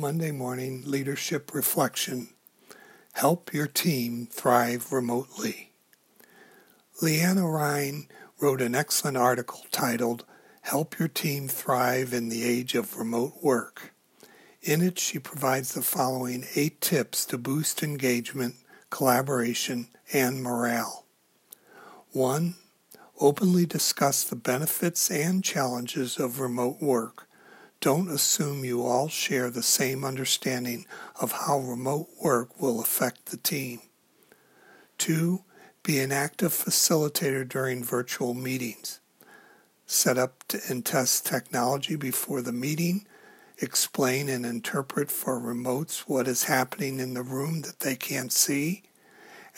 Monday Morning Leadership Reflection Help Your Team Thrive Remotely. Leanna Ryan wrote an excellent article titled Help Your Team Thrive in the Age of Remote Work. In it, she provides the following eight tips to boost engagement, collaboration, and morale. 1. Openly discuss the benefits and challenges of remote work don't assume you all share the same understanding of how remote work will affect the team. 2. Be an active facilitator during virtual meetings. Set up and test technology before the meeting. Explain and interpret for remotes what is happening in the room that they can't see.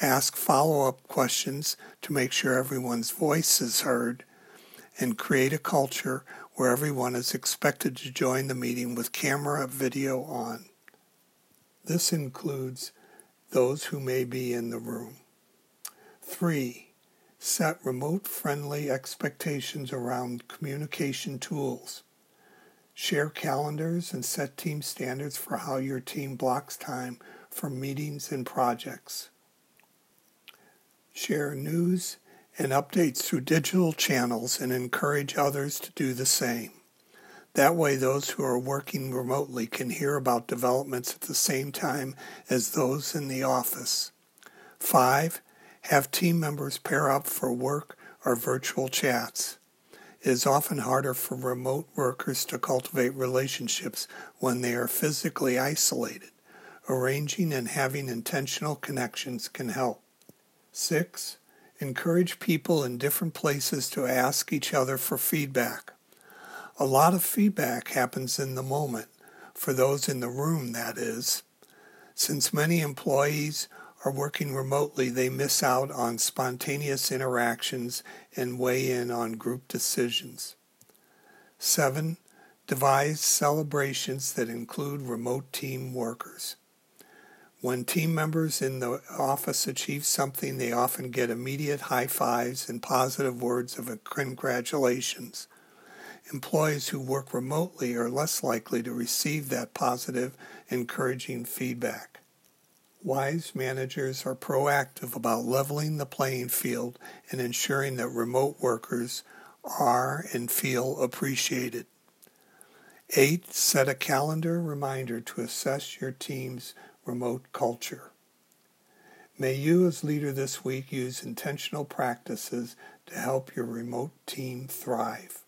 Ask follow up questions to make sure everyone's voice is heard. And create a culture where everyone is expected to join the meeting with camera video on. This includes those who may be in the room. 3. Set remote friendly expectations around communication tools. Share calendars and set team standards for how your team blocks time for meetings and projects. Share news and updates through digital channels and encourage others to do the same. That way, those who are working remotely can hear about developments at the same time as those in the office. 5. Have team members pair up for work or virtual chats. It is often harder for remote workers to cultivate relationships when they are physically isolated. Arranging and having intentional connections can help. 6. Encourage people in different places to ask each other for feedback. A lot of feedback happens in the moment, for those in the room, that is. Since many employees are working remotely, they miss out on spontaneous interactions and weigh in on group decisions. 7. Devise celebrations that include remote team workers. When team members in the office achieve something, they often get immediate high fives and positive words of congratulations. Employees who work remotely are less likely to receive that positive, encouraging feedback. Wise managers are proactive about leveling the playing field and ensuring that remote workers are and feel appreciated. 8. Set a calendar reminder to assess your team's remote culture. May you, as leader this week, use intentional practices to help your remote team thrive.